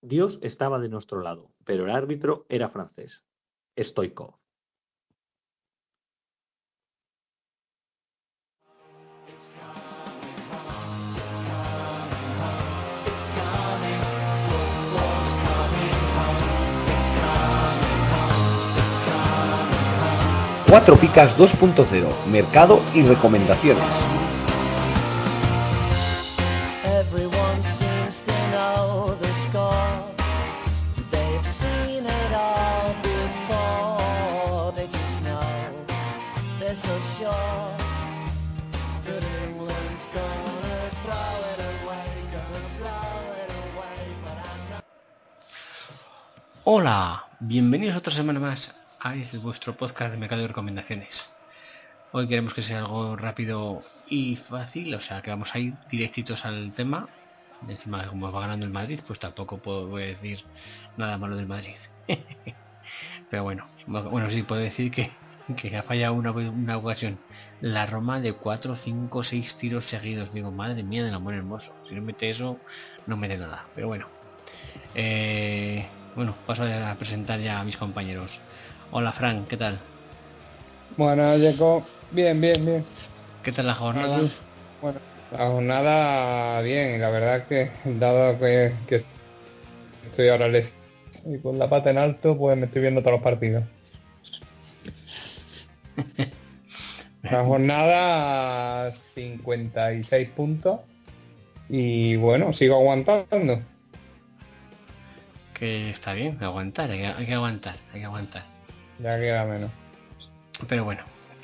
Dios estaba de nuestro lado, pero el árbitro era francés. Stoikov. Cuatro Picas 2.0, mercado y recomendaciones. Hola, bienvenidos otra semana más a este vuestro podcast de mercado de recomendaciones. Hoy queremos que sea algo rápido y fácil, o sea que vamos a ir directitos al tema. Encima, como va ganando el Madrid, pues tampoco puedo decir nada malo del Madrid. Pero bueno, bueno, sí puedo decir que, que ha fallado una, una ocasión la Roma de 4, 5, 6 tiros seguidos. Digo, madre mía del amor hermoso. Si no mete eso, no mete nada. Pero bueno. Eh, bueno, paso a presentar ya a mis compañeros. Hola Frank, ¿qué tal? Bueno, Jacob, bien, bien, bien. ¿Qué tal la jornada? Bueno, la jornada bien, la verdad que dado que, que estoy ahora les y con la pata en alto, pues me estoy viendo todos los partidos. La jornada 56 puntos y bueno, sigo aguantando. Que está bien, aguantar, hay que, hay que aguantar, hay que aguantar. Ya queda menos. Pero bueno,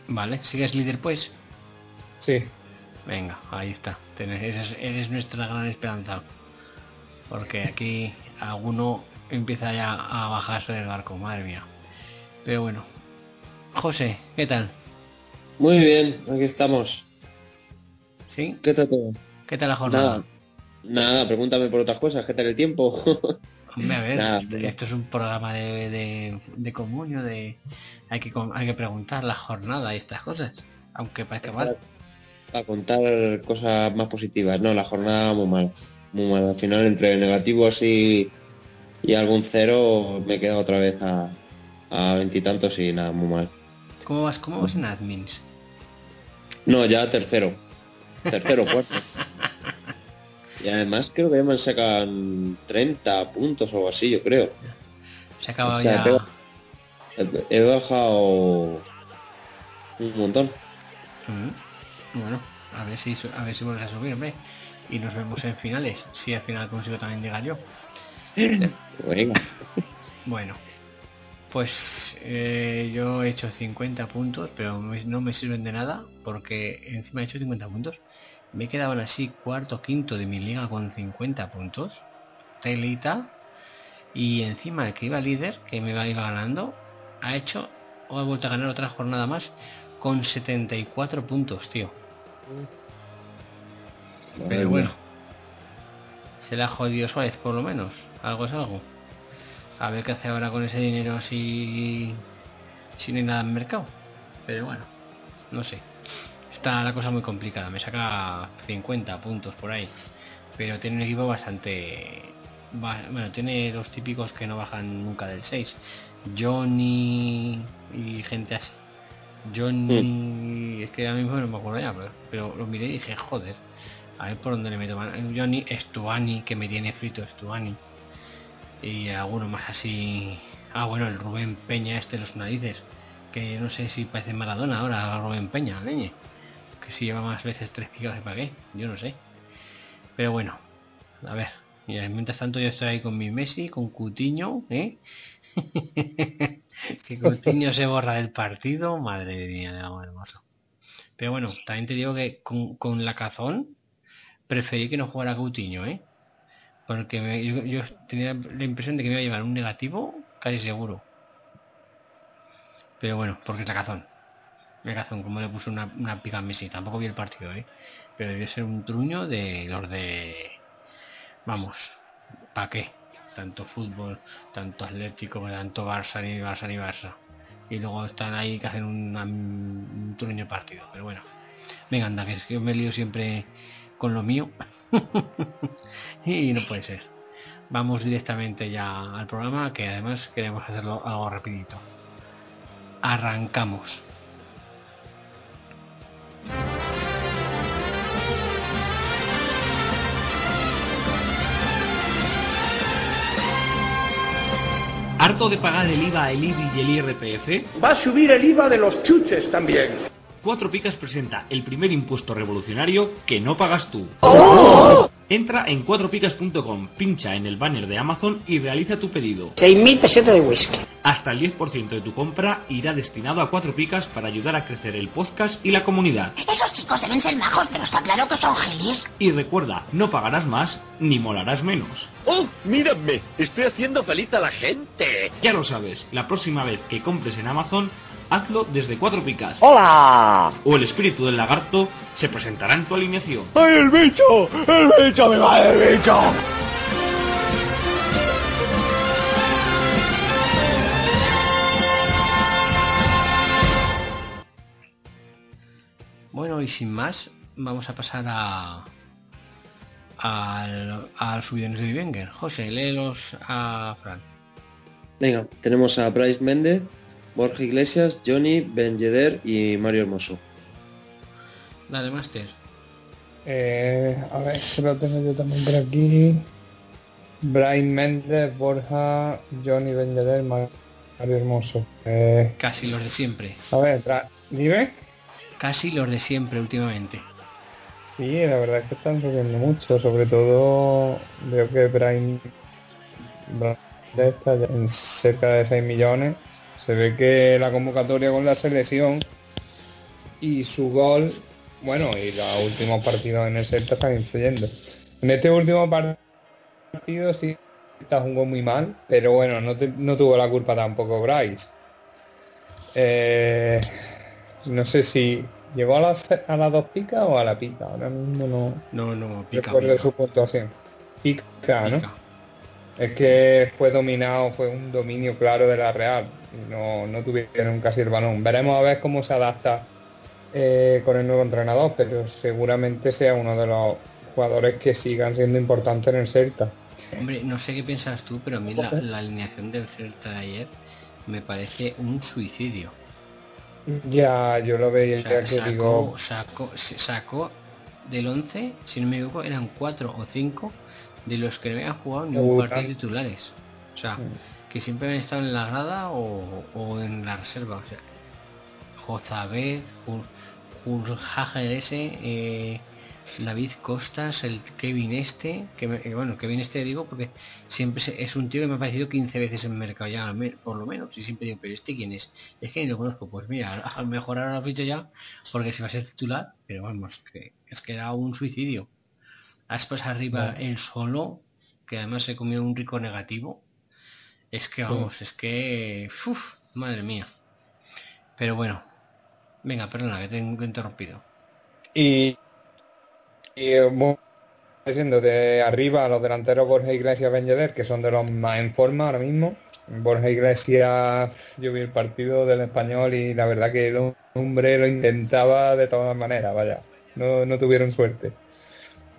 vale, ¿sigues líder pues? Sí, Venga, ahí está. Tienes- eres, eres nuestra gran esperanza. Porque aquí alguno empieza ya a bajarse del barco, madre mía. Pero bueno. José, ¿qué tal? Muy bien, aquí estamos. ¿Sí? ¿Qué tal todo? ¿Qué tal la jornada? Nada, nada, pregúntame por otras cosas, ¿qué tal el tiempo? Hombre, a ver, Nada, esto, es un programa de, de, de comunio, de hay que hay que preguntar la jornada y estas cosas, aunque parezca mal. Para contar cosas más positivas, no, la jornada muy mal, muy mal. Al final, entre negativos y, y algún cero, me he quedado otra vez a a veintitantos y, nada, muy mal. ¿Cómo vas, cómo vas en admins? No, ya tercero, tercero, cuarto. Y además creo que me sacan 30 puntos o algo así, yo creo. Se acaba O sea, ya. He bajado un montón. Mm, Bueno, a ver si a ver si vuelves a subir, hombre. Y nos vemos en finales, si al final consigo también llegar yo. Venga. Bueno, pues eh, yo he hecho 50 puntos, pero no me sirven de nada porque encima he hecho 50 puntos. Me aún así cuarto, quinto de mi liga con 50 puntos. Telita. Y encima el que iba líder, que me iba, ganando, ha hecho o ha vuelto a ganar otra jornada más con 74 puntos, tío. Madre Pero mía. bueno, se la ha jodido Suárez por lo menos. Algo es algo. A ver qué hace ahora con ese dinero si, si no hay nada en mercado. Pero bueno, no sé. Está la cosa muy complicada. Me saca 50 puntos por ahí. Pero tiene un equipo bastante... ba- Bueno, tiene los típicos que no bajan nunca del 6. Johnny y gente así. Johnny... Es que a mí mismo no me acuerdo ya, pero, pero lo miré y dije, joder. A ver por dónde le meto. Johnny Stuani, que me tiene frito Stuani. Y alguno más así. Ah, bueno, el Rubén Peña, este de los narices. Que no sé si parece Maradona ahora, Rubén Peña, leñe. Que si lleva más veces tres picas de para qué, yo no sé. Pero bueno, a ver. Mientras tanto yo estoy ahí con mi Messi, con Cutiño, ¿eh? que Cutiño se borra del partido, madre mía, de amor hermoso. Pero bueno, también te digo que con, la cazón preferí que no jugara Coutinho, ¿eh? Porque me- yo, yo tenía la impresión de que me iba a llevar un negativo casi seguro. Pero bueno, porque es la cazón. La cazón, como le puso una, una pica a Messi. Tampoco vi el partido, ¿eh? Pero debió ser un truño de los de... Vamos, ¿para qué? Tanto fútbol, tanto Atlético, tanto Barça, ni Barça, ni Barça. Y luego están ahí que hacen una- un truño partido. Pero bueno. Venga, anda, que es que me lío siempre con lo mío. y no puede ser. Vamos directamente ya al programa, que además queremos hacerlo algo rapidito. Arrancamos. ¿Harto de pagar el IVA, el IBI y el IRPF? Va a subir el IVA de los chuches también. Cuatro Picas presenta el primer impuesto revolucionario que no pagas tú. Entra en cuatropicas.com, pincha en el banner de Amazon y realiza tu pedido. 6.000 pesetas de whisky. Hasta el 10% de tu compra irá destinado a Cuatro Picas para ayudar a crecer el podcast y la comunidad. Esos chicos deben ser majos, pero está claro que son gilis. Y recuerda, no pagarás más ni molarás menos. ¡Oh, mírame! Estoy haciendo feliz a la gente. Ya lo sabes, la próxima vez que compres en Amazon, hazlo desde Cuatro Picas. ¡Hola! O el espíritu del lagarto se presentará en tu alineación. ¡Ay, el bicho! ¡El bicho! ¡Me va el bicho! Bueno, y sin más, vamos a pasar a al, al subidones de Wenger. José, léelos a Fran. Venga, tenemos a Bryce Méndez, Borja Iglesias, Johnny, Ben Yedder y Mario Hermoso. Dale, Master. Eh, a ver, que lo tengo yo también por aquí. Brian Méndez, Borja, Johnny Benjeder, Mario Hermoso. Eh, Casi los de siempre. a ver, dime. Casi los de siempre últimamente. Sí, la verdad es que están subiendo mucho, sobre todo veo que Brian, Brian está ya en cerca de 6 millones. Se ve que la convocatoria con la selección y su gol, bueno, y los últimos partidos en el Celta están influyendo. En este último par- partido sí está jugó muy mal, pero bueno, no, te- no tuvo la culpa tampoco Bryce. Eh, no sé si llegó a las, a las dos picas o a la pica, ahora mismo no No, no, pica, recuerdo su puntuación. Pica, ¿no? Es que fue dominado, fue un dominio claro de la Real no, no tuvieron casi el balón. Veremos a ver cómo se adapta eh, con el nuevo entrenador, pero seguramente sea uno de los jugadores que sigan siendo importantes en el Celta. Hombre, no sé qué piensas tú, pero a mí la, la alineación del Celta de ayer me parece un suicidio. Ya, yo lo veía O sea, que sacó, digo, sacó, sacó del 11, si no me equivoco, eran 4 o 5 de los que no habían jugado ni un Debutantes. partido titulares. O sea, Mm. Que siempre han estado en la grada o, o en la reserva. O sea, Jozabed, Jurjager ese, eh, David Costas, el Kevin este, que me- que bueno, Kevin este digo porque siempre se- es un tío que me ha aparecido 15 veces en mercado ya, por lo menos, y siempre digo, pero este quién es, es que ni lo conozco, pues mira, a lo mejor ahora lo ficho ya, porque si va a ser titular, pero vamos, que es que era un suicidio. Después arriba el solo, que además se comió un rico negativo, es que vamos, es que, uf, madre mía. Pero bueno, venga, perdona, que tengo que interrumpido. Y, y eh, bueno, diciendo de arriba a los delanteros Borja Iglesias Ben Yedder, que son de los más en forma ahora mismo. Borja Iglesias, yo vi el partido del español y la verdad que el hombre lo intentaba de todas maneras, vaya, no, no tuvieron suerte.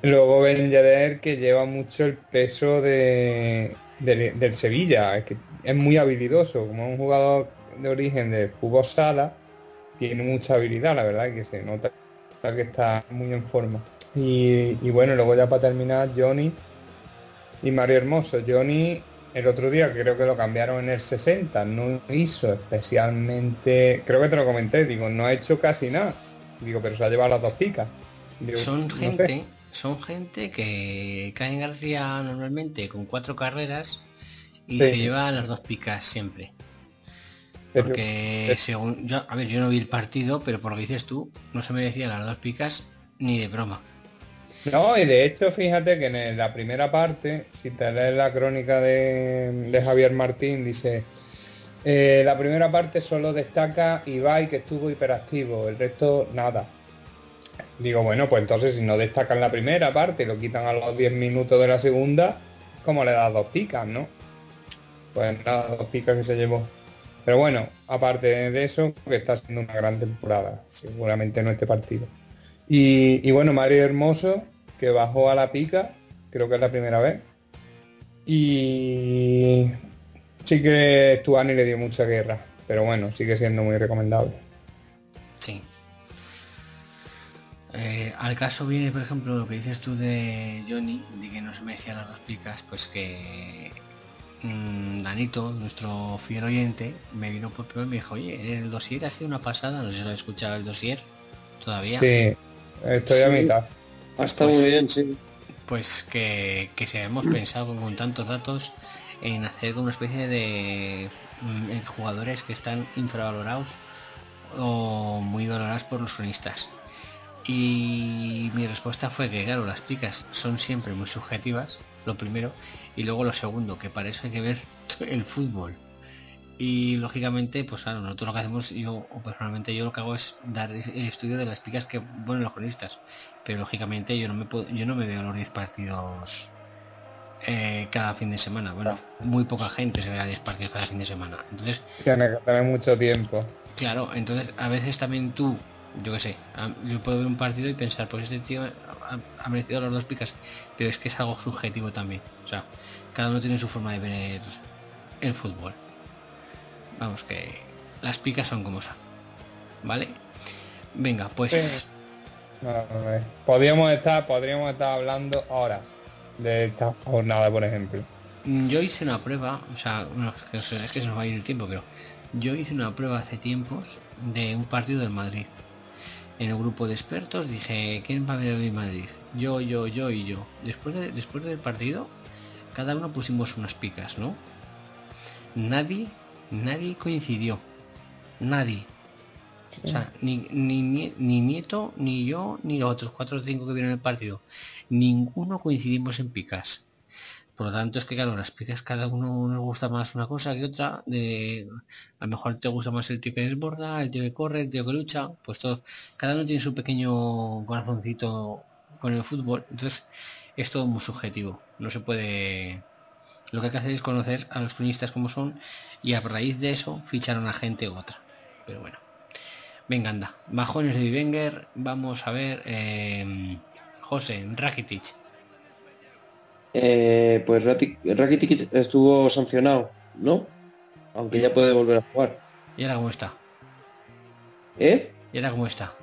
Luego Ben Yedder, que lleva mucho el peso de, de- del Sevilla, es que es muy habilidoso, como un jugador de origen de fútbol sala, tiene mucha habilidad, la verdad, que se nota que está muy en forma. Y, y bueno, luego ya para terminar, Johnny y Mario Hermoso. Johnny, el otro día creo que lo cambiaron en el 60, no hizo especialmente, creo que te lo comenté, digo, no ha hecho casi nada. Digo, pero se ha llevado las dos picas. Digo, Son no sé. Son gente que cae en García normalmente con cuatro carreras y Sí. se lleva las dos picas siempre. Porque pero- según yo, a ver, yo no vi el partido, pero por lo que dices tú, no se merecían las dos picas ni de broma. No, y de hecho, fíjate que en la primera parte, si te lees la crónica de, de Javier Martín, dice, eh, la primera parte solo destaca Ibai que estuvo hiperactivo, el resto nada. Digo, bueno, pues entonces si no destacan la primera parte lo quitan a los 10 minutos de la segunda, ¿cómo le das dos picas, no? Pues nada, dos picas que se llevó. Pero bueno, aparte de eso, que está siendo una gran temporada, seguramente no este partido. Y, y bueno, Mario Hermoso, que bajó a la pica, creo que es la primera vez. Y sí que Stuani le dio mucha guerra, pero bueno, sigue siendo muy recomendable. Sí. Eh, al caso viene, por ejemplo, lo que dices tú de Johnny, de que no se merecían las dos picas, pues que mm, Danito, nuestro fiel oyente, me vino por primero y me dijo, oye, el dossier ha sido una pasada, no sé si lo he escuchado el dossier todavía. Sí, estoy a Sí. mitad. Ha estado Pues- muy bien, sí. Pues que, que si hemos pensado con, tantos datos en hacer como una especie de mm, jugadores que están infravalorados o muy valorados por los cronistas. Y mi respuesta fue que, claro, las picas son siempre muy subjetivas, lo primero, y luego lo segundo, que para eso hay que ver el fútbol. Y lógicamente, pues claro, nosotros lo que hacemos, yo o personalmente yo lo que hago es dar el estudio de las picas que ponen los cronistas. Pero lógicamente yo no me puedo, yo no me veo los 10 partidos eh, cada fin de semana. Bueno, muy poca gente se ve a 10 partidos cada fin de semana. Entonces, Tiene que tener mucho tiempo. Claro, entonces a veces también tú, yo qué sé, yo puedo ver un partido y pensar, pues este tío ha, merecido las dos picas, pero es que es algo subjetivo también. O sea, cada uno tiene su forma de ver el fútbol. Vamos, que las picas son como son. ¿Vale? Venga, pues. Podríamos estar, podríamos estar hablando horas de esta jornada, por ejemplo. Mm, Yo hice una prueba, o sea, no, es que se- es que se nos va a ir el tiempo, pero yo hice una prueba hace tiempos de un partido del Madrid. En el grupo de expertos dije, ¿quién va a ver el Madrid? Yo, yo, yo y yo. Después, de- después del partido, cada uno pusimos unas picas, ¿no? Nadie, nadie coincidió. Nadie. O sea, ni, ni, ni, ni Nieto, ni yo, ni los otros cuatro o cinco que vieron el partido. Ninguno coincidimos en picas. Por lo tanto, es que claro, las picas cada uno nos gusta más una cosa que otra. De, a lo mejor te gusta más el tío que desborda, el tío que corre, el tío que lucha. Pues todo, cada uno tiene su pequeño corazoncito con el fútbol. Entonces, es todo muy subjetivo. No se puede. Lo que hay que hacer es conocer a los cronistas como son y a raíz de eso fichar a una gente u otra. Pero bueno. Venga, anda. Bajones de Wenger. Vamos a ver. Eh, José, Rakitic. Eh, pues Rakitic, estuvo sancionado, ¿no? Aunque ya puede volver a jugar. ¿Y ahora cómo está? ¿Eh? ¿Y ahora cómo está?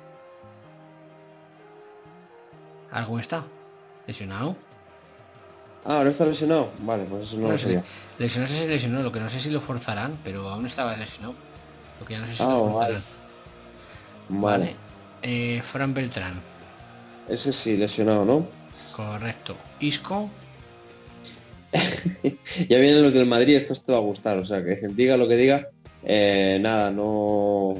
¿Ahora cómo está? ¿Lesionado? Ah, ahora está lesionado. Vale, pues eso no Bueno, lo sabía. se- Lesionarse se lesionó, lo que no sé si lo forzarán, pero aún estaba lesionado. Lo que ya no sé si Ah, lo vale. forzarán. Vale. Eh, Fran Beltrán, Ese sí, lesionado, ¿no? correcto. Isco, ya vienen los del Madrid, esto te va a gustar. O sea, que diga lo que diga, eh, nada, no.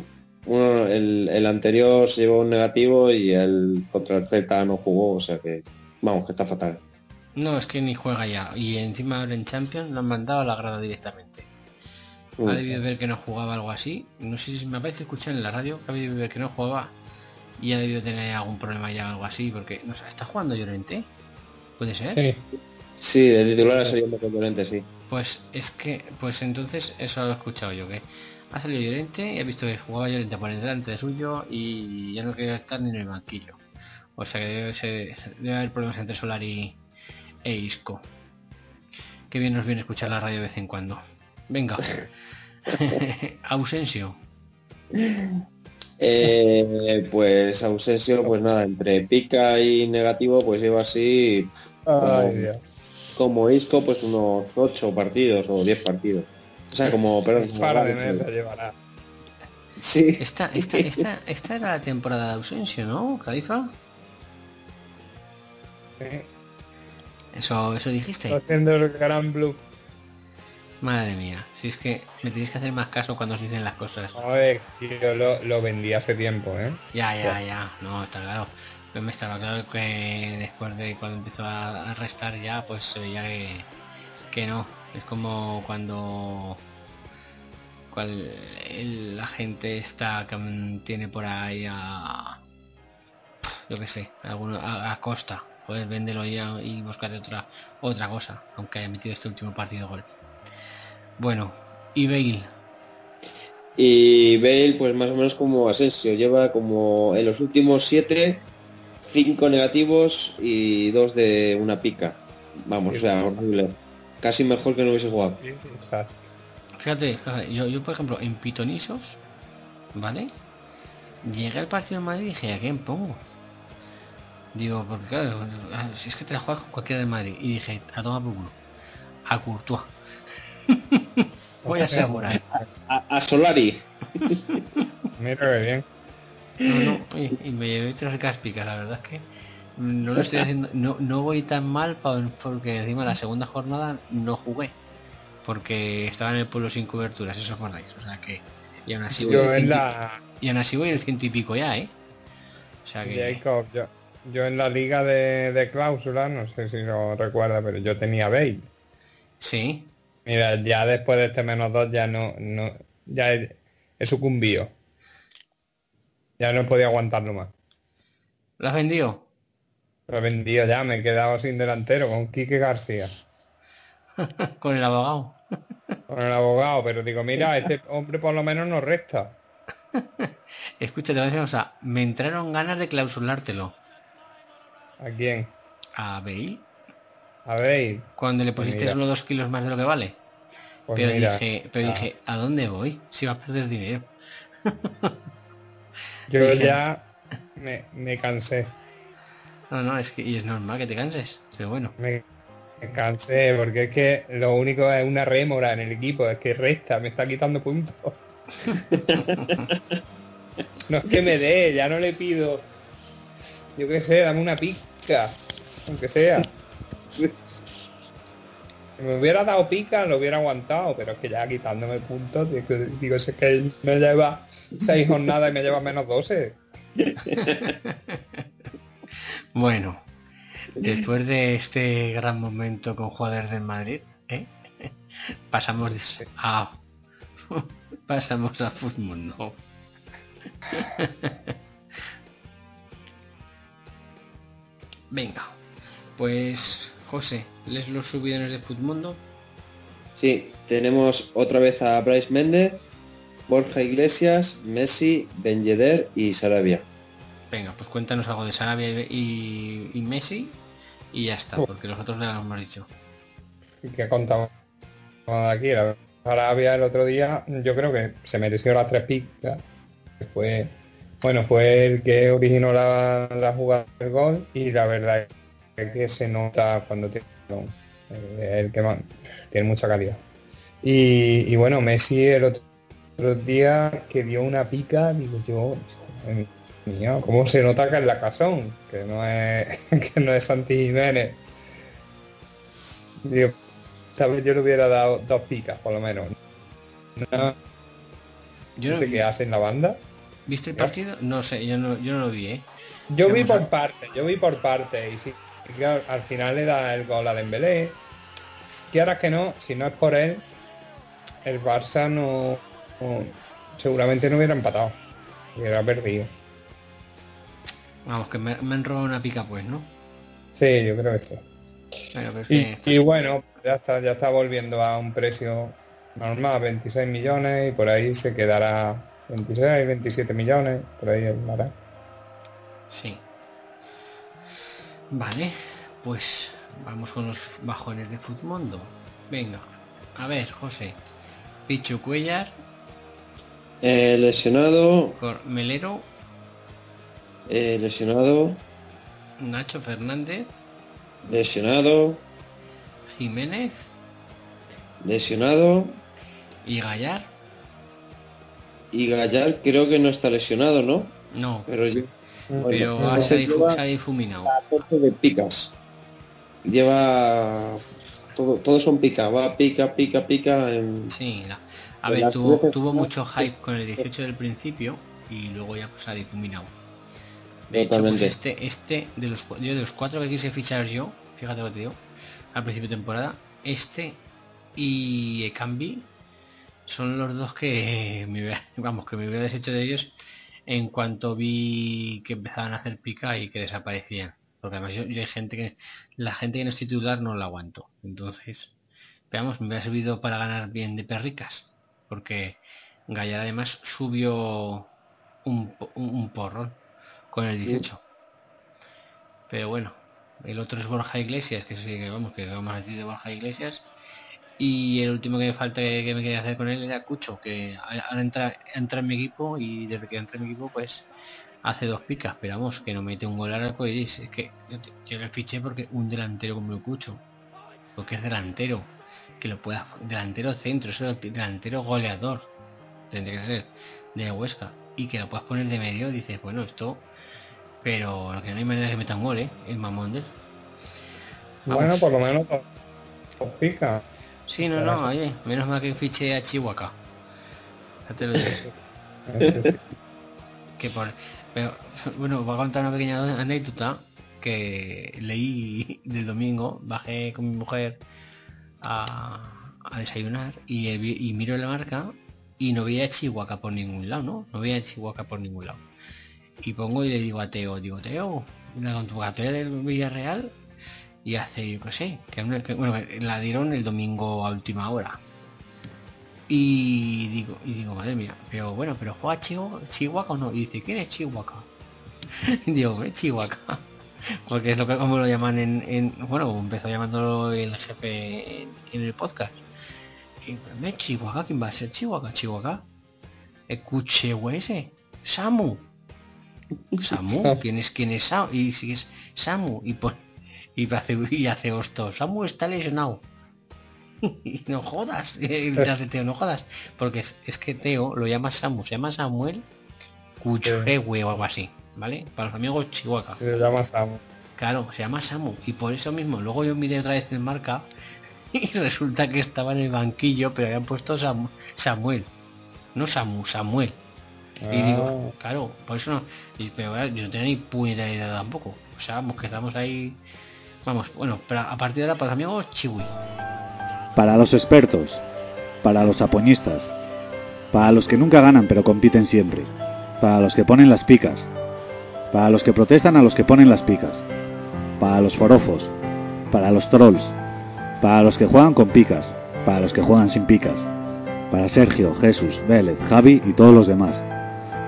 Uno, el, el anterior se llevó un negativo y el contra el Z no jugó, o sea que, vamos, que está fatal. no, es que ni juega ya. Y encima ahora en Champions lo han mandado a la grada directamente. Mm. Ha debido ver que no jugaba algo así. No sé si me parece escuchar en la radio que ha debido ver que no jugaba y ha debido tener algún problema ya o algo así. Porque, no sé, ¿está jugando Llorente? ¿Puede ser? Sí. Sí, de titular ha salido muy Llorente, sí. Pues es que, pues entonces eso lo he escuchado yo, que ha salido Llorente y he visto que jugaba Llorente por delante de suyo y ya no quería estar ni en el banquillo. O sea que debe, ser- debe haber problemas entre Solar y, e Isco. Qué bien nos viene escuchar la radio de vez en cuando. Venga. Ausensio. Eh, pues Ausensio, pues nada, entre pica y negativo, pues lleva así Ay, como, Dios. Como Isco, pues unos 8 partidos o 10 partidos. O sea, como, perdón, Un par de meses llevará. Sí. Esta, esta, esta, esta era la temporada de Ausensio, ¿no, Califa? Sí. Eso, eso dijiste. Haciendo el gran blue. Madre mía, si es que me tenéis que hacer más caso cuando os dicen las cosas. A ver, yo lo, lo vendí hace tiempo, ¿eh? Ya, ya, ya, no, está claro. Pero me estaba claro que después de cuando empezó a restar ya, pues se veía que, que no. Es como cuando cual, la gente está que mm, tiene por ahí a yo que sé, alguno, a, costa. Poder venderlo ya y buscar otra otra cosa, aunque haya metido este último partido gol. Bueno, y Bale, Y Bale, pues más o menos como Asensio, lleva como en los últimos siete, cinco negativos y dos de una pica. Vamos, o sea, horrible. Casi mejor que no hubiese jugado. Exacto. Fíjate, yo, yo por ejemplo en Pitonisos, ¿vale? Llegué al partido de Madrid y dije, ¿a quién pongo? Digo, porque claro, si es que te la juegas con cualquiera de Madrid. Y dije, a tomar por culo. A Courtois. Voy a asegurar. A, a Solari. Mira bien. No, no, y, y me llevé tres cáspicas, la verdad es que no lo estoy haciendo, no, no voy tan mal porque encima la segunda jornada no jugué. Porque estaba en el pueblo sin coberturas, eso os acordáis. O sea que. Y aún así voy Yo en ciento y- la y aún así voy del ciento y pico ya, ¿eh? O sea que. Jacob, yo, yo en la liga de, de cláusula, no sé si lo recuerda, pero yo tenía Bale. Sí. Mira, ya después de este menos dos ya no, no ya he, he sucumbido. Ya no podido aguantarlo más. ¿Lo has vendido? Lo he vendido ya, me he quedado sin delantero con Quique García, Con el abogado. con el abogado, pero digo, mira, este hombre por lo menos nos resta. Escucha, te voy a decir una cosa. Me entraron ganas de clausulártelo. ¿A quién? A Bale. A Bale. Cuando le Pues pusiste mira. solo dos kilos más de lo que vale. Pues pero mira, dije, pero ah, dije, ¿a dónde voy? Si va a perder dinero. Yo dije- ya me, me cansé. No, no, es que y es normal que te canses. Pero bueno. Me, me cansé porque es que lo único es una rémora en el equipo, es que resta, me está quitando puntos. no es que me dé, ya no le pido. Yo qué sé, dame una pica, aunque sea. Si me hubiera dado pica, lo hubiera aguantado, pero es que ya quitándome puntos, digo, digo, si es que él me lleva seis jornadas y me lleva menos 12. Bueno, después de este gran momento con jugadores del Madrid, ¿eh? pasamos de- a pasamos a fútbol, no. Venga, pues José, ¿les los subidones de Futmundo? Sí, tenemos otra vez a Bryce Méndez, Borja Iglesias, Messi, Ben Yedder y Sarabia. Venga, pues cuéntanos algo de Sarabia y, y- y Messi y ya está, porque los otros ya lo hemos dicho. que contamos aquí. La Arabia el otro día, yo creo que se mereció las tres picas. que Fue, bueno, fue el que originó la, la jugada del gol y la verdad es que se nota cuando tiene el que más, tiene mucha calidad. Y, y bueno, Messi el otro, otro día que dio una pica, digo yo, mío, ¿cómo se nota que es la casón? Que no es, que no es Santi Jiménez. Digo, ¿sabes? Yo le hubiera dado dos picas, por lo menos. No, Yo no sé qué hace en la banda. ¿Viste el partido? No sé, yo no, yo no lo vi, ¿eh? Yo vi por parte, yo vi por parte. Y sí, al final le da el gol a Dembélé. Quieras que no, si no es por él, el Barça no, no- seguramente no hubiera empatado. Hubiera perdido. Vamos, que me, me han robado una pica, pues, ¿no? Sí, yo creo que sí. Bueno, pero es Y, que- y bueno, ya está, ya está volviendo a un precio normal, 26 millones, y por ahí se quedará 26, 27 millones, por ahí andará. Sí. Vale, pues vamos con los bajones de Futmundo. Venga, a ver, José. Pichu Cuellar, Eh, lesionado, Cor- Melero, eh, lesionado, Nacho Fernández, lesionado, Jiménez lesionado y Gallar. y Gallar creo que no está lesionado, ¿no? No, Pero yo... bueno, pero se, lleva se ha difuminado. 14 de picas. Lleva... Todo, todos son pica, va pica, pica, pica. En... Sí, la- a ver, tuvo, mucho hype con el 18 del principio y luego ya pues ha difuminado. De hecho, pues Totalmente. este, este de los, yo de los cuatro que quise fichar yo, fíjate lo que te digo, al principio de temporada, este y Ekambi son los dos que me hubiera- vamos, que me hubiera deshecho de ellos en cuanto vi que empezaban a hacer pica y que desaparecían. Porque además yo, yo hay gente que, la gente que no es titular no la aguanto. Entonces, veamos, me hubiera servido para ganar bien de perricas. Porque Gallar además subió un, un, porrón con el 18. Pero bueno, el otro es Borja Iglesias, que sí, que vamos, que vamos a decir de Borja Iglesias. Y el último que me falta que, que me quería hacer con él era Cucho, que ahora entra, entra en mi equipo y desde que entra en mi equipo pues hace dos picas, pero vamos, que no mete un gol al arco iris. Es que yo, yo le fiché porque un delantero como el Cucho, porque es delantero, que lo pueda, delantero centro, es el delantero goleador, tendría que ser de Huesca, y que lo puedas poner de medio, dices, bueno, esto, pero que no hay manera de que meta un gol, ¿eh? El mamón de. Bueno, por lo menos os- pica. Sí, no, no, oye, menos mal que fiché a Chihuahua. Ya te lo digo. Que por pero, bueno voy a contar una pequeña anécdota que leí del domingo bajé con mi mujer a, desayunar y, miro la marca y no veía Chihuahua por ningún lado no no veía Chihuahua por ningún lado y pongo y le digo a Teo digo Teo la convocatoria del Villarreal y hace yo qué sé que, bueno la dieron el domingo a última hora y digo, y digo, madre mía, pero bueno, pero juega Chihuahua, o no? Y dice, ¿quién es Chihuahua? Digo, ¿qué es Chihuahua? Porque es lo que como lo llaman en, en bueno, empezó llamándolo el jefe en, en el podcast. Y ¿me Chihuahua? ¿Quién va a ser Chihuahua? Chihuahua. Escuche, ese. Samu. Samu, ¿quién es quién es Samu? Y si es Samu y pon- y hace y hace hosto. Samu está lesionado. Y no jodas, y dice Teo, no jodas, porque es, es que Teo lo llama Samu, se llama Samuel Cuchrewe o algo así, ¿vale? Para los amigos Chihuahua. Se llama Samu. Claro, se llama Samu, y por eso mismo, luego yo miré otra vez en marca y resulta que estaba en el banquillo, pero habían puesto Samu- Samuel, no Samu, Samuel. Y digo, claro, por eso no, y- pero yo no tenía ni puñetera idea tampoco. O sea, vamos, que estamos ahí, vamos, bueno, pero a partir de ahora para los amigos Chihui. Para los expertos, para los apoñistas, para los que nunca ganan pero compiten siempre, para los que ponen las picas, para los que protestan a los que ponen las picas, para los forofos, para los trolls, para los que juegan con picas, para los que juegan sin picas, para Sergio, Jesús, Vélez, Javi y todos los demás,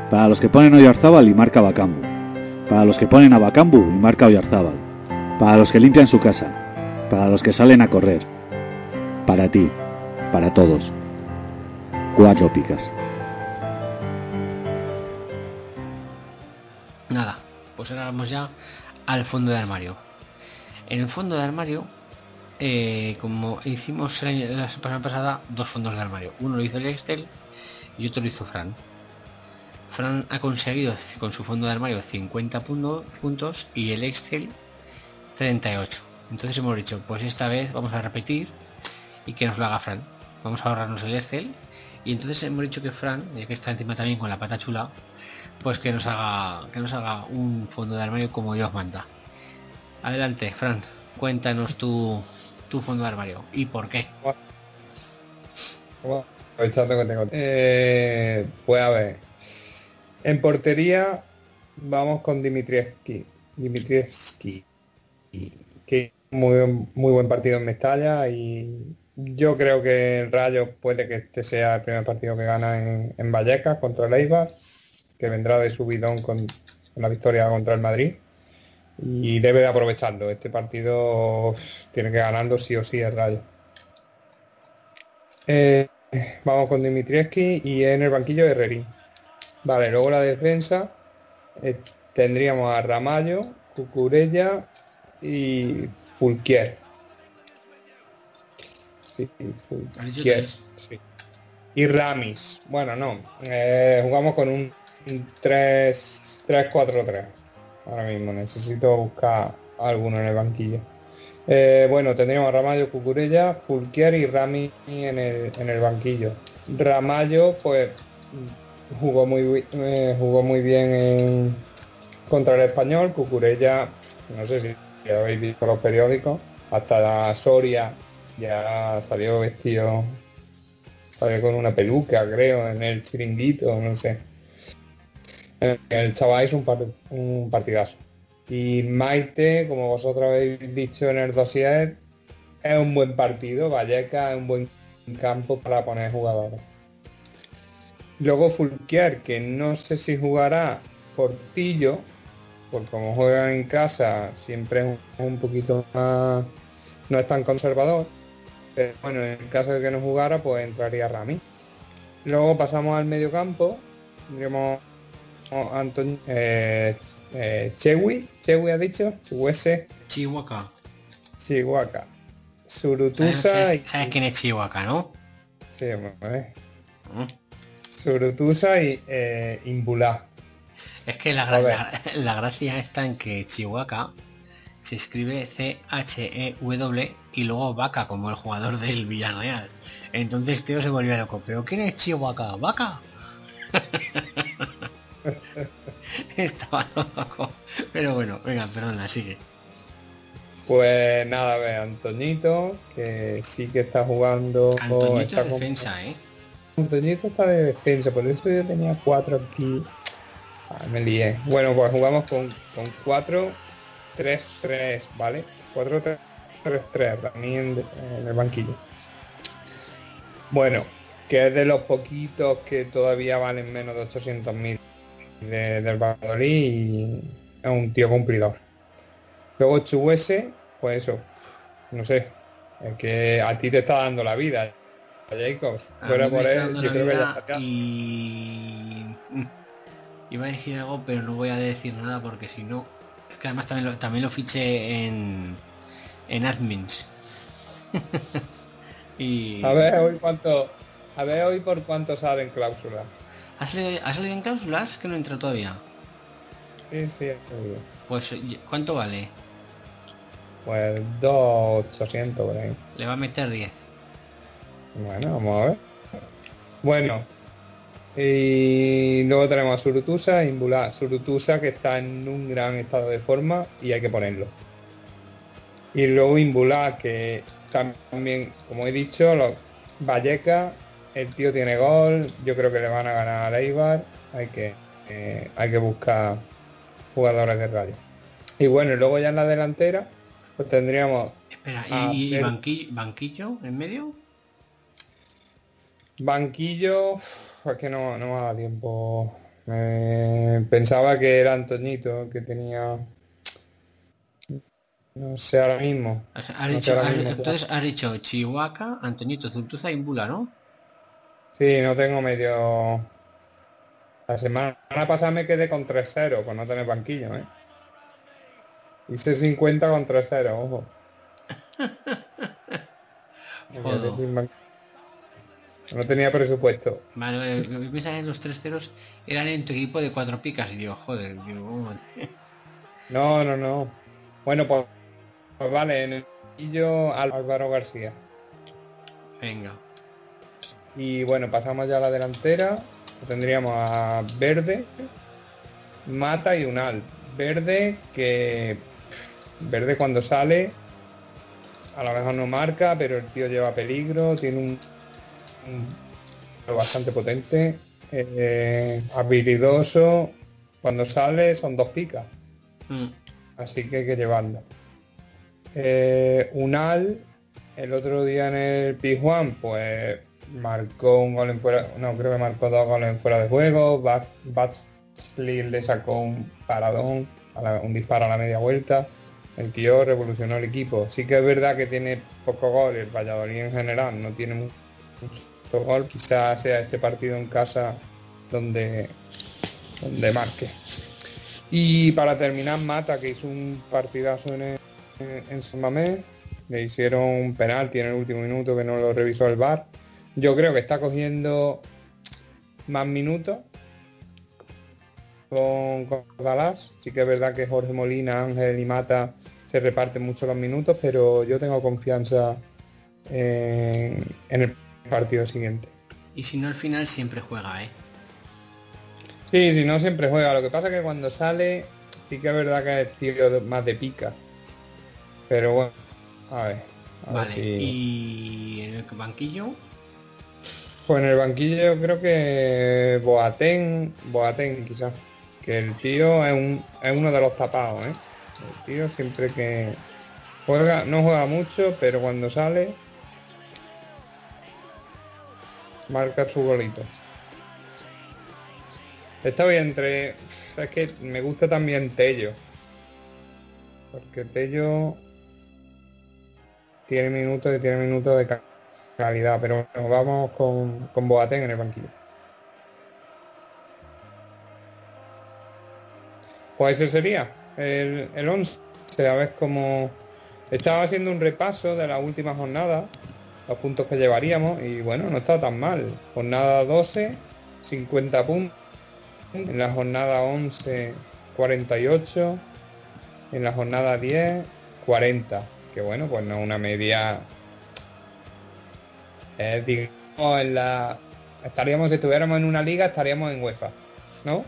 para los que ponen Oyarzábal y marca Bacambu, para los que ponen a Bacambu y marca Oyarzábal, para los que limpian su casa, para los que salen a correr, para ti, para todos. Cuatro picas. Pues ahora vamos ya al fondo de armario. En el fondo de armario, eh, como hicimos la semana pasada, dos fondos de armario. Uno lo hizo el Excel y otro lo hizo Fran. Fran ha conseguido con su fondo de armario 50 punto- puntos y el Excel 38. Entonces hemos dicho, pues esta vez vamos a repetir y que nos lo haga Fran. Vamos a ahorrarnos el Excel y entonces hemos dicho que Fran, ya que está encima también con la pata chula, pues que nos haga que nos haga un fondo de armario como Dios manda. Adelante, Fran, cuéntanos tu, tu fondo de armario y por qué. Eh, pues a ver. En portería vamos con Dimitrievski. Dimitrievski. Que muy, muy buen partido en Mestalla y yo creo que el Rayo puede que este sea el primer partido que gana en, en Vallecas contra el Eibar, que vendrá de subidón con, con la victoria contra el Madrid y debe de aprovecharlo. Este partido tiene que ganando sí o sí el Rayo. Eh, vamos con Dimitrievski y en el banquillo Herrerín. Vale, luego la defensa eh, tendríamos a Ramallo, Cucurella y Fulquier. Sí, sí. Y Ramis. Bueno, no. eh, jugamos con un, un 3 3-4-3. Ahora mismo necesito buscar alguno en el banquillo. Eh, bueno, tendríamos a Ramallo, Cucurella, Fulquier y Rami en el, en el banquillo. Ramallo, pues jugó muy, eh, jugó muy bien en, contra el español, Cucurella, no sé si habéis visto los periódicos, hasta la Soria ya salió vestido, salió con una peluca, creo, en el chiringuito, no sé. El chaval hizo un, par- un partidazo. Y Maite, como vosotros habéis dicho en el dossier, es un buen partido. Valleca es un buen campo para poner jugadores. Luego Fulquier, que no sé si jugará Portillo, porque como juega en casa siempre es un poquito más... no es tan conservador. Pero bueno, en el caso de que no jugara, pues entraría Rami. Luego pasamos al medio campo. Tendríamos eh, eh, Chewi, Chewi ha dicho, Chihuese, Chihuahua. Chihuahua, ¿Sabes, Surutusa y... sabes quién es Chihuahua, no? Sí, bueno. Mm. Surutusa y eh, Imbulá. Es que la, la, la gracia está en que Chihuahua se escribe C-H-E-W y luego Vaca como el jugador del Villarreal. Entonces Teo se volvió loco. ¿Pero quién es Chihuahua? ¿Vaca? Estaba loco. Pero bueno, venga, perdona, sigue. Pues nada, a ver, Antoñito, que sí que está jugando... Antoñito está es con- defensa, ¿eh? Antoñito está de defensa, por eso yo tenía cuatro aquí. Ah, me lié. Bueno, pues jugamos con, con 4, 3, 3, ¿vale? 4, 3, 3, 3, Rami en, el banquillo. Bueno, que es de los poquitos que todavía valen menos de 800.000 de, del Valladolid y es un tío cumplidor. Luego Chuese, pues eso, no sé, es que a ti te está dando la vida, Jacobs. Me por está él, yo creo que ya estaría. y mm, iba a decir algo pero no voy a decir nada porque si no es que además también lo, también lo fiché en en admins y A ver hoy cuánto, a ver hoy por cuánto sale en cláusula. ¿ha salido, ha salido en cláusulas que no entra todavía Sí, sí, pues ¿cuánto vale? Pues 2.800 por ahí. le va a meter 10 Bueno, vamos a ver. Bueno, y luego tenemos a Surutusa e Imbulá. Surutusa que está en un gran estado de forma y hay que ponerlo. Y luego Imbulá que también, como he dicho, los Valleca, el tío tiene gol, yo creo que le van a ganar a Eibar, hay que, eh, hay que buscar jugadores de rayo. Y bueno, y luego ya en la delantera, pues tendríamos espera ¿y, y Pedro- banquillo, banquillo en medio? Banquillo, es que no, no me dado tiempo. Eh, pensaba que era Antoñito, que tenía. No sé ahora mismo. Has, No dicho, ahora has- mismo. entonces has dicho Chihuahua, Antoñito, Zurtuza y Imbula, ¿no? Sí, no tengo medio. La semana pasada me quedé con 3-0 por no tener banquillo, ¿eh? Hice 50 con 3-0, ojo. Me quedé sin banquillo. No tenía presupuesto. Vale, lo que piensas en los tres ceros eran en tu equipo de cuatro picas y digo, joder, digo. No, no, no. Bueno, pues, pues vale, en el Álvaro García. venga. Y bueno, pasamos ya a la delantera. Tendríamos a Verde, Mata y Unal. Verde que Verde cuando sale a lo mejor no marca, pero el tío lleva peligro, tiene un bastante potente, eh, habilidoso. Cuando sale son dos picas, Mm, así que hay que llevarlo. Eh, Unal, el otro día en el Pijuan, pues marcó un gol en fuera, no, creo que marcó dos goles en fuera de juego. Bat- Batsley le sacó un paradón, un disparo a la media vuelta. El tío revolucionó el equipo. Sí que es verdad que tiene poco gol, el Valladolid en general no tiene mu- mucho gol. Quizás sea este partido en casa donde, donde marque. Y para terminar, Mata, que hizo un partidazo en, en San Mamés, le hicieron un penalti en el último minuto que no lo revisó el VAR. Yo creo que está cogiendo más minutos con, con Galás. Sí que es verdad que Jorge Molina, Ángel y Mata se reparten mucho los minutos, pero yo tengo confianza en el partido siguiente. Y si no, al final siempre juega, ¿eh? Sí, si no siempre juega. Lo que pasa es que cuando sale sí que es verdad que es de- más de pica. Pero bueno, a ver. a ver Vale, si- y en el banquillo, Pues en el banquillo yo creo que Boateng, Boateng quizás, que el tío es, un, es uno de los tapados, ¿eh? El tío siempre que juega, no juega mucho, pero cuando sale marca su golito. Está bien entre, es que me gusta también Tello, porque Tello tiene minutos y tiene minutos de ca- calidad, pero bueno, vamos con, con Boateng en el banquillo. Pues ese sería el, el 11. A ver cómo... Estaba haciendo un repaso de la última jornada, los puntos que llevaríamos, y bueno, no está tan mal. Jornada 12, 50 puntos. En la jornada 11, 48. En la jornada 10, 40. Que bueno, pues no una media eh, digamos, en la... Estaríamos, si estuviéramos en una liga, estaríamos en UEFA, ¿no?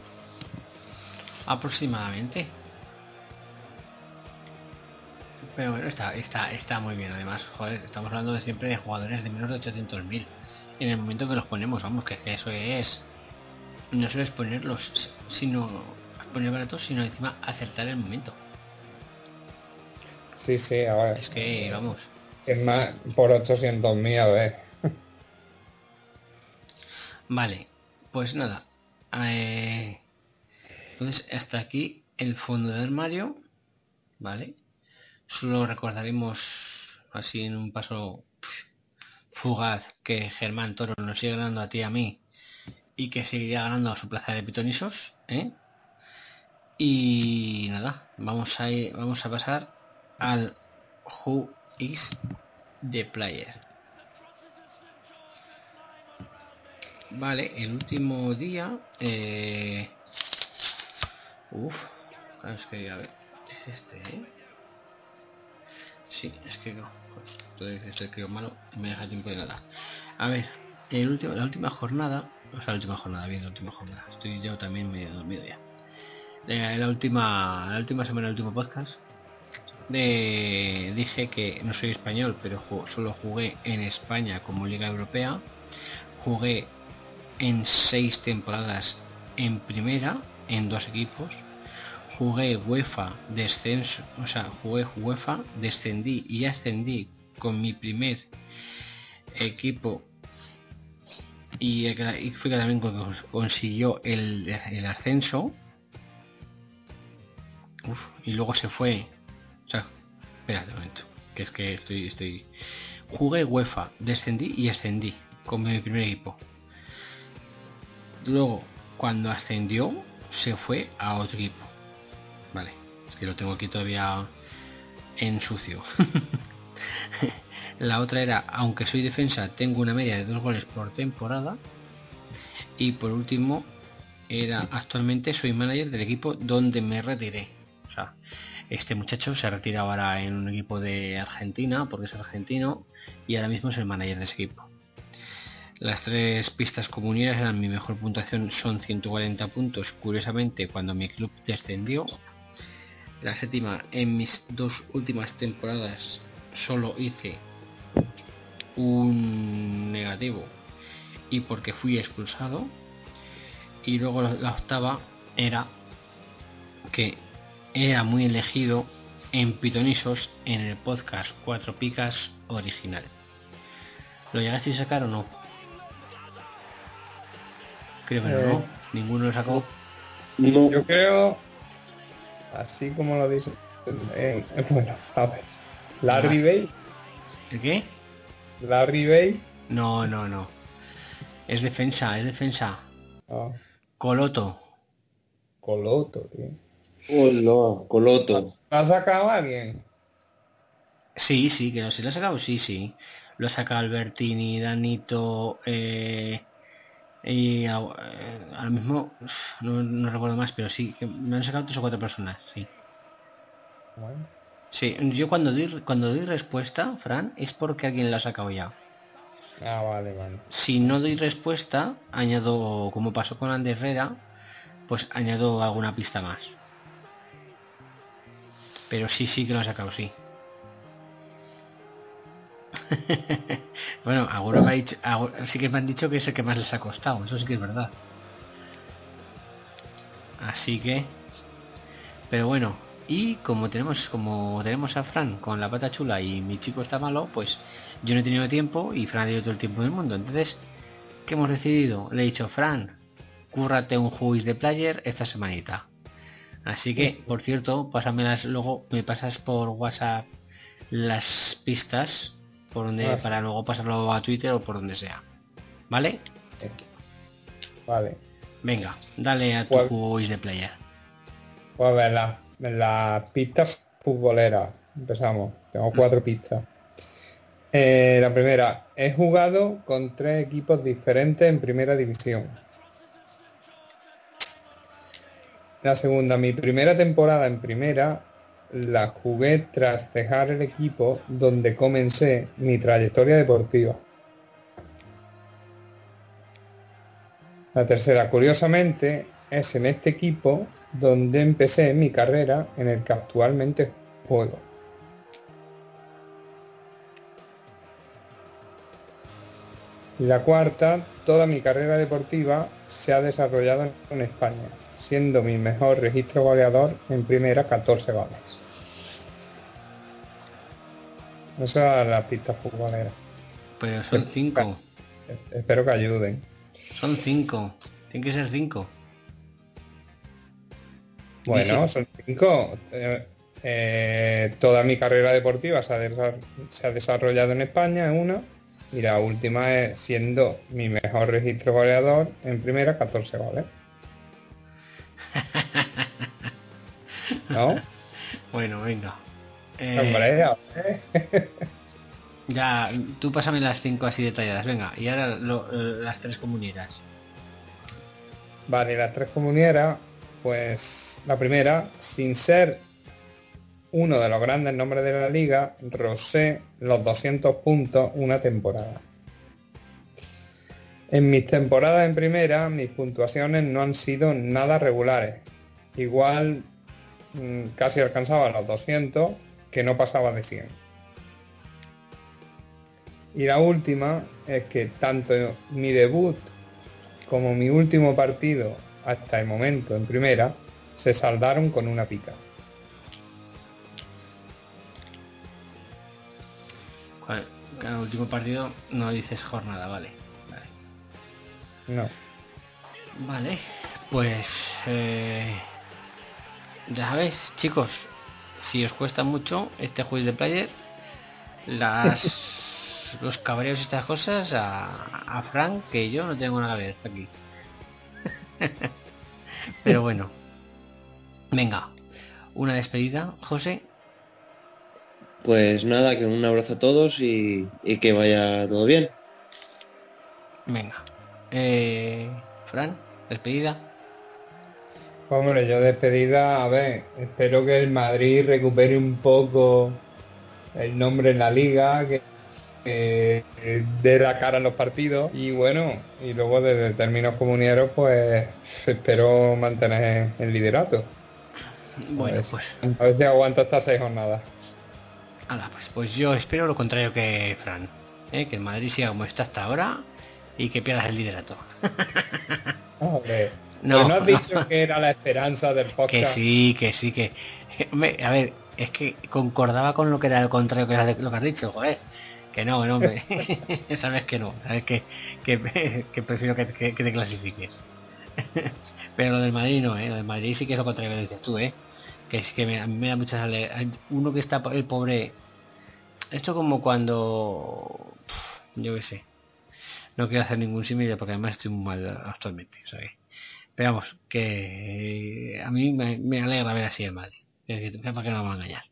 aproximadamente. Pero bueno, está, está, está muy bien. Además, joder, estamos hablando de siempre de jugadores de menos de 800.000. En el momento que los ponemos, vamos, que, que eso es. No solo es ponerlos, sino poner baratos, sino encima acertar el momento. Sí, sí, a ver. Es que, vamos. Es más, por 800.000, a ver. Vale, pues nada. eh, entonces, hasta aquí el fondo del armario. Vale. Solo recordaremos así en un paso fugaz que Germán Toro nos sigue ganando a ti y a mí y que seguiría ganando a su plaza de pitonisos. ¿eh? Y nada, vamos a, ir- vamos a pasar al Who is the Player. Vale, el último día. Eh... Uf, claro, es que a ver, es este, ¿eh? Sí, es que no. joder, Todo dice este crío malo y me deja tiempo de nada. A ver, el último, la última jornada, o sea, la última jornada, bien, la última jornada. Estoy yo también medio dormido ya. Eh, la última, la última semana, el último podcast, de, dije que no soy español, pero solo jugué en España como Liga Europea. Jugué en seis temporadas en primera, en dos equipos. Jugué UEFA descenso, o sea, jugué UEFA, descendí y ascendí con mi primer equipo y, y fue también con- consiguió el, ascenso. Y luego se fue. O sea, espérate un momento, que es que estoy, estoy. Jugué UEFA, descendí y ascendí con mi primer equipo. Luego, cuando ascendió, se fue a otro equipo. Vale, es que lo tengo aquí todavía en sucio. La otra era, aunque soy defensa, tengo una media de dos goles por temporada. Y por último, era actualmente soy manager del equipo donde me retiré. O sea, este muchacho se ha retirado ahora en un equipo de Argentina, porque es argentino, y ahora mismo es el manager de ese equipo. Las tres pistas comuneras eran mi mejor puntuación son 140 puntos. Curiosamente, cuando mi club descendió, la séptima en mis dos últimas temporadas solo hice un negativo y porque fui expulsado. Y luego la octava era que era muy elegido en pitonisos en el podcast Cuatro Picas original. ¿Lo llegaste a sacar o no? Creo que no, Eh, ¿no? Ninguno lo sacó. Yo creo, así como lo dice, eh, bueno, a ver, Larry Ah. Bay, ¿El qué? Larry Bay, No, no, no. Es defensa, es defensa. ah, Coloto. Coloto, tío. Hola, Coloto. ¿Lo ha sacado alguien? Sí, sí, que no se lo ha sacado, sí, sí. Lo ha sacado Albertini, Danito, eh, y eh, ahora mismo no, no recuerdo más, pero sí, me han sacado tres o cuatro personas, sí. Bueno, Sí, yo cuando doy, cuando doy respuesta, Fran, es porque alguien la ha sacado ya. ah, vale, vale. Si no doy respuesta, añado, como pasó con Ander Herrera, pues añado alguna pista más. Pero sí, sí que lo ha sacado, sí. bueno, algunos me dicho, sí que me han dicho que es el que más les ha costado, eso sí que es verdad. Así que, pero bueno, y como tenemos, como tenemos a Fran con la pata chula y mi chico está malo, pues yo no he tenido tiempo y Fran ha tenido todo el tiempo del mundo. Entonces, ¿qué hemos decidido? Le he dicho, Fran, cúrrate un juiz de player esta semanita. Así que, por cierto, pásamelas luego, me pasas por WhatsApp las pistas por donde Ah, para luego pasarlo a Twitter o por donde sea. ¿Vale? Vale. Venga, dale a tu ¿Cuál? juiz de player. Pues a ver, las las pistas futboleras. Empezamos. Tengo cuatro pistas. Eh, la primera, he jugado con tres equipos diferentes en primera división. La segunda, mi primera temporada en primera la jugué tras dejar el equipo donde comencé mi trayectoria deportiva. La tercera, curiosamente, es en este equipo donde empecé mi carrera en el que actualmente juego. La cuarta, toda mi carrera deportiva se ha desarrollado en España, siendo mi mejor registro goleador en primera 14 goles. Esa es la pista futbolera. Pero son cinco. Espero que ayuden. Son cinco. Tienen que ser cinco. Bueno, Dice- son cinco. Eh, eh, toda mi carrera deportiva se ha, desa- se ha desarrollado en España, es una. Y la última es siendo mi mejor registro goleador en primera, 14 goles. ¿No? Bueno, venga. Eh, Hombre, ver. ya, tú pásame las cinco así detalladas. Venga, y ahora lo- eh, las tres comunieras. Vale, las tres comunieras, pues la primera, sin ser uno de los grandes nombres de la liga, rosé los 200 puntos una temporada. En mis temporadas en primera, mis puntuaciones no han sido nada regulares. Igual casi alcanzaba los 200, que no pasaba de 100. Y la última es que tanto mi debut como mi último partido hasta el momento en primera se saldaron con una pica. Cada último partido no dices jornada, vale. Vale, No. Vale, pues eh, ya sabéis, chicos, si os cuesta mucho este juez de player, las los cabreos y estas cosas a, a Frank, que yo no tengo nada que ver aquí. Pero bueno, venga, una despedida, José. Pues nada, que un abrazo a todos y, y que vaya todo bien. Venga, eh, Fran, despedida. Hombre, yo despedida, a ver, espero que el Madrid recupere un poco el nombre en la liga, que, dé la cara en los partidos y bueno, y luego desde términos comuneros pues espero mantener el liderato. Bueno, a pues a ver si aguanto estas seis jornadas. Ala, pues, pues yo espero lo contrario que Fran. ¿eh? Que el Madrid siga como está hasta ahora y que pierdas el liderato. Hombre, No, pero no has no. dicho que era la esperanza del podcast. Que sí, que sí, que... Hombre, a ver, es que concordaba con lo que era el contrario que, era lo que has dicho, joder. Que no, no, hombre. sabes que no, sabes que, que, que prefiero que, te clasifiques. Pero lo del Madrid no, ¿eh? Lo del Madrid sí que es lo contrario que dices tú, ¿eh? Que es que me, a mí me da muchas ale- Uno que está, el pobre... Esto como cuando... Yo qué sé. No quiero hacer ningún símil porque además estoy muy mal actualmente, ¿sabes? Pero vamos, que eh, a mí me, alegra ver así el Madrid. Para que no me a engañar.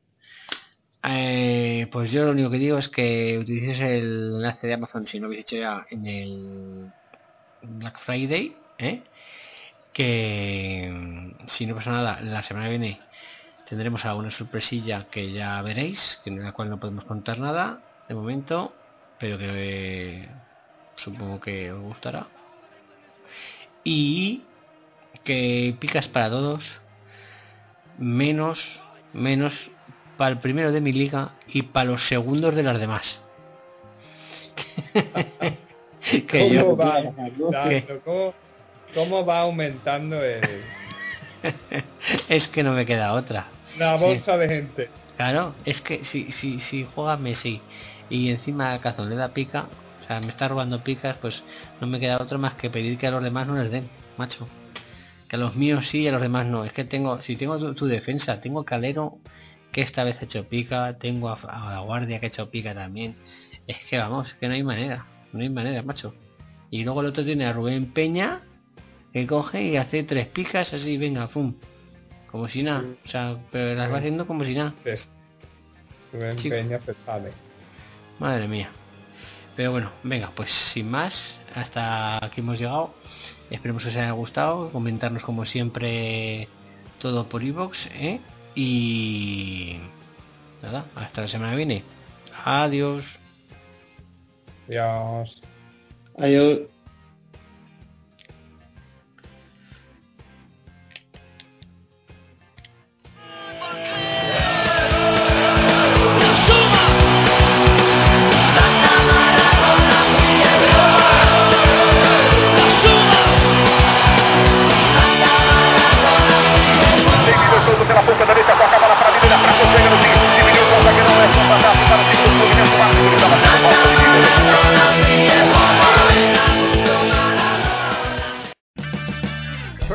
Eh, pues yo lo único que digo es que utilices el enlace de Amazon si no habéis hecho ya en el Black Friday, ¿eh? que mm, si no pasa nada, la semana que viene tendremos alguna sorpresilla que ya veréis, que en la cual no podemos contar nada de momento, pero que supongo que os gustará. Y que picas para todos, menos, menos para el primero de mi liga y para los segundos de las demás. que ¿Cómo, yo, va? ¿Cómo, cómo va aumentando el- es que no me queda otra. la Sí. bolsa de gente? Claro, es que si, si, si juega Messi y encima a Cazón le da pica, o sea, me está robando picas, pues no me queda otro más que pedir que a los demás no les den, macho. Que a los míos sí y a los demás no. Es que tengo, si tengo tu, tu defensa, tengo a Calero que esta vez ha hecho pica, tengo a, a la guardia que ha hecho pica también. Es que vamos, que no hay manera, no hay manera, macho. Y luego el otro tiene a Rubén Peña que coge y hace tres picas así, venga, pum. Como si nada. O sea, pero las va haciendo como si nada. Pues, Rubén. Peña se sale. Madre mía. Pero bueno, venga, pues sin más, hasta aquí hemos llegado. Esperemos que os haya gustado. Comentarnos como siempre todo por iVoox, ¿eh? Y nada, hasta la semana que viene. Adiós. Dios. Adiós.